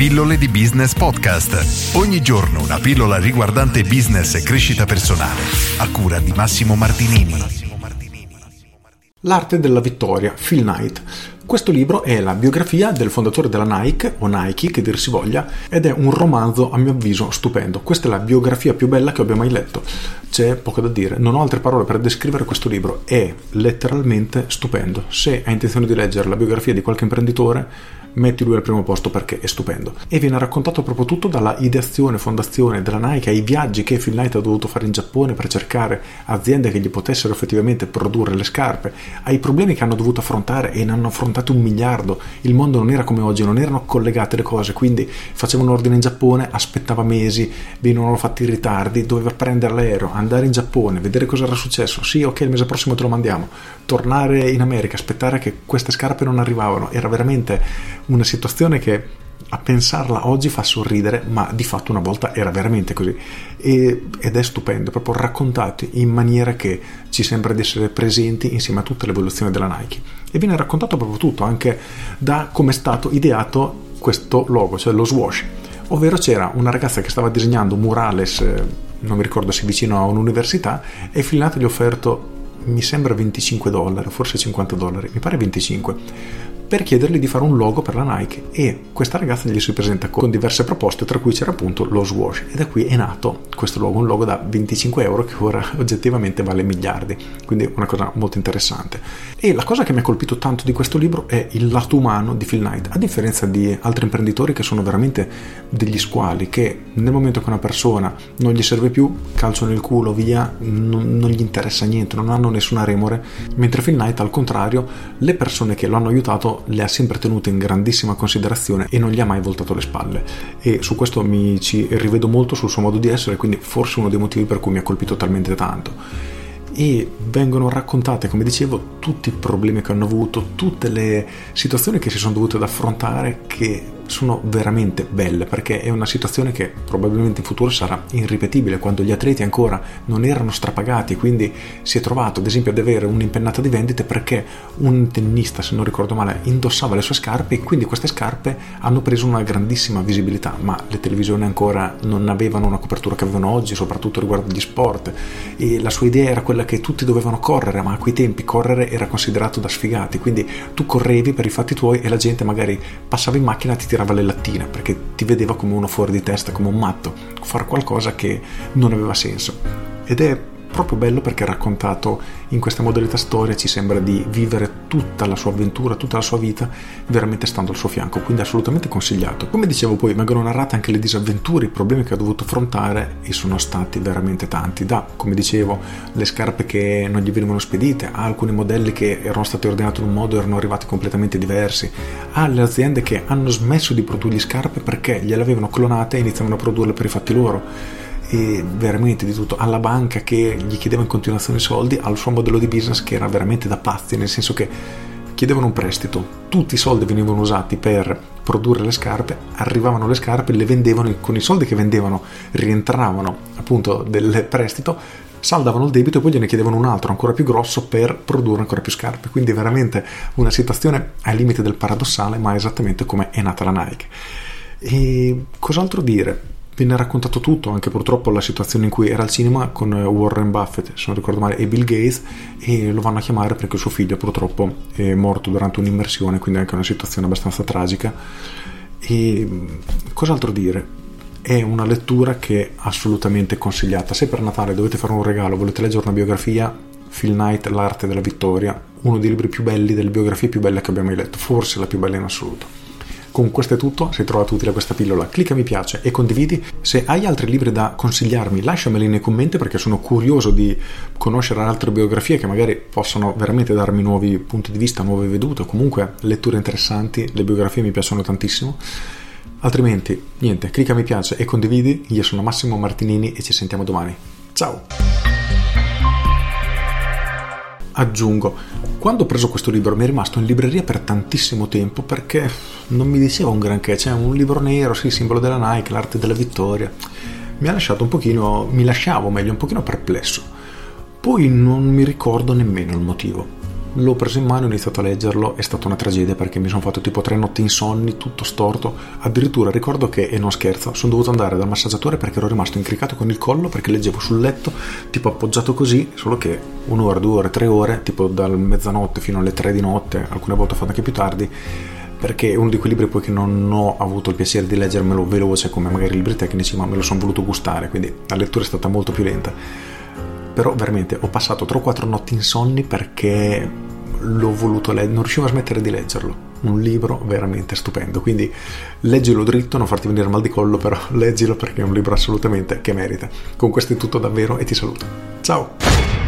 Pillole di Business Podcast. Ogni giorno una pillola riguardante business e crescita personale. A cura di Massimo Martinini. L'arte della vittoria, Phil Knight. Questo libro è la biografia del fondatore della Nike, o Nike che dir si voglia, ed è un romanzo a mio avviso stupendo. Questa è la biografia più bella che abbia mai letto. C'è poco da dire, non ho altre parole per descrivere questo libro, è letteralmente stupendo. Se hai intenzione di leggere la biografia di qualche imprenditore, metti lui al primo posto perché è stupendo. E viene raccontato proprio tutto dalla ideazione, fondazione della Nike, ai viaggi che Phil Knight ha dovuto fare in Giappone per cercare aziende che gli potessero effettivamente produrre le scarpe, ai problemi che hanno dovuto affrontare e ne hanno affrontato un miliardo. Il mondo non era come oggi, non erano collegate le cose, quindi faceva un ordine in Giappone, aspettava mesi, venivano fatti i ritardi, doveva prendere l'aereo, andare in Giappone, vedere cosa era successo. Sì, ok, il mese prossimo te lo mandiamo. Tornare in America, aspettare che queste scarpe non arrivavano. Era veramente una situazione che a pensarla oggi fa sorridere, ma di fatto una volta era veramente così. E, ed è stupendo, proprio raccontato in maniera che ci sembra di essere presenti insieme a tutta l'evoluzione della Nike. E viene raccontato proprio tutto, anche da come è stato ideato questo logo, cioè lo swash. Ovvero c'era una ragazza che stava disegnando murales, eh, non mi ricordo se vicino a un'università, e Filnato gli ha offerto mi sembra 25 dollari, forse 50 dollari, mi pare 25 per chiedergli di fare un logo per la Nike e questa ragazza gli si presenta con diverse proposte tra cui c'era appunto lo Swash e da qui è nato questo logo, un logo da 25 euro che ora oggettivamente vale miliardi, quindi una cosa molto interessante. E la cosa che mi ha colpito tanto di questo libro è il lato umano di Phil Knight, a differenza di altri imprenditori che sono veramente degli squali che nel momento che una persona non gli serve più, calcio nel culo, via, non, non gli interessa niente, non hanno nessuna remore, mentre Phil Knight al contrario, le persone che lo hanno aiutato le ha sempre tenute in grandissima considerazione e non gli ha mai voltato le spalle. E su questo mi ci rivedo molto sul suo modo di essere quindi forse uno dei motivi per cui mi ha colpito talmente tanto. E vengono raccontate, come dicevo, tutti i problemi che hanno avuto, tutte le situazioni che si sono dovute affrontare che sono veramente belle perché è una situazione che probabilmente in futuro sarà irripetibile quando gli atleti ancora non erano strapagati quindi si è trovato ad esempio ad avere un'impennata di vendite perché un tennista se non ricordo male indossava le sue scarpe e quindi queste scarpe hanno preso una grandissima visibilità ma le televisioni ancora non avevano una copertura che avevano oggi soprattutto riguardo gli sport. E la sua idea era quella che tutti dovevano correre ma a quei tempi correre era considerato da sfigati quindi tu correvi per i fatti tuoi e la gente magari passava in macchina e ti tirava tirava le lattine perché ti vedeva come uno fuori di testa, come un matto, fare qualcosa che non aveva senso. Ed è proprio bello perché raccontato in questa modalità storia ci sembra di vivere tutta la sua avventura, tutta la sua vita veramente stando al suo fianco, quindi assolutamente consigliato. Come dicevo poi, vengono narrate anche le disavventure, i problemi che ha dovuto affrontare e sono stati veramente tanti, da, come dicevo, le scarpe che non gli venivano spedite, a alcuni modelli che erano stati ordinati in un modo e erano arrivati completamente diversi, alle aziende che hanno smesso di produrre scarpe perché gliele avevano clonate e iniziavano a produrle per i fatti loro e veramente di tutto, alla banca che gli chiedeva in continuazione soldi, al suo modello di business che era veramente da pazzi, nel senso che chiedevano un prestito, tutti i soldi venivano usati per produrre le scarpe, arrivavano le scarpe, le vendevano e con i soldi che vendevano rientravano appunto del prestito, saldavano il debito e poi gliene chiedevano un altro ancora più grosso per produrre ancora più scarpe. Quindi veramente una situazione al limite del paradossale, ma esattamente come è nata la Nike. E cos'altro dire? Viene raccontato tutto, anche purtroppo la situazione in cui era al cinema con eh, Warren Buffett, se non ricordo male, e Bill Gates, e lo vanno a chiamare perché suo figlio purtroppo è morto durante un'immersione, quindi anche una situazione abbastanza tragica. E mm, cos'altro dire? È una lettura che è assolutamente consigliata. Se per Natale dovete fare un regalo, volete leggere una biografia, Phil Knight, L'arte della vittoria, uno dei libri più belli, delle biografie più belle che abbiamo mai letto, forse la più bella in assoluto. Con questo è tutto, se trovato utile questa pillola clicca mi piace e condividi. Se hai altri libri da consigliarmi lasciameli nei commenti perché sono curioso di conoscere altre biografie che magari possono veramente darmi nuovi punti di vista, nuove vedute comunque letture interessanti, le biografie mi piacciono tantissimo. Altrimenti, niente, clicca mi piace e condividi. Io sono Massimo Martinini e ci sentiamo domani. Ciao! Aggiungo, quando ho preso questo libro mi è rimasto in libreria per tantissimo tempo perché non mi diceva un granché, c'è un libro nero, sì, simbolo della Nike, l'arte della vittoria. Mi ha lasciato un pochino, mi lasciavo meglio, un pochino perplesso. Poi non mi ricordo nemmeno il motivo. L'ho preso in mano, ho iniziato a leggerlo, è stata una tragedia perché mi sono fatto tipo tre notti insonni, tutto storto. Addirittura ricordo che, e non scherzo, sono dovuto andare dal massaggiatore perché ero rimasto incricato con il collo perché leggevo sul letto, tipo appoggiato così, solo che un'ora, due ore, tre ore, tipo dal mezzanotte fino alle tre di notte, alcune volte ho fatto anche più tardi, perché è uno di quei libri poi che non ho avuto il piacere di leggermelo veloce come magari i libri tecnici, ma me lo sono voluto gustare, quindi la lettura è stata molto più lenta però veramente ho passato 3 o 4 notti insonni perché l'ho voluto leggere, non riuscivo a smettere di leggerlo. Un libro veramente stupendo, quindi leggilo dritto, non farti venire mal di collo, però leggilo perché è un libro assolutamente che merita. Con questo è tutto davvero e ti saluto. Ciao!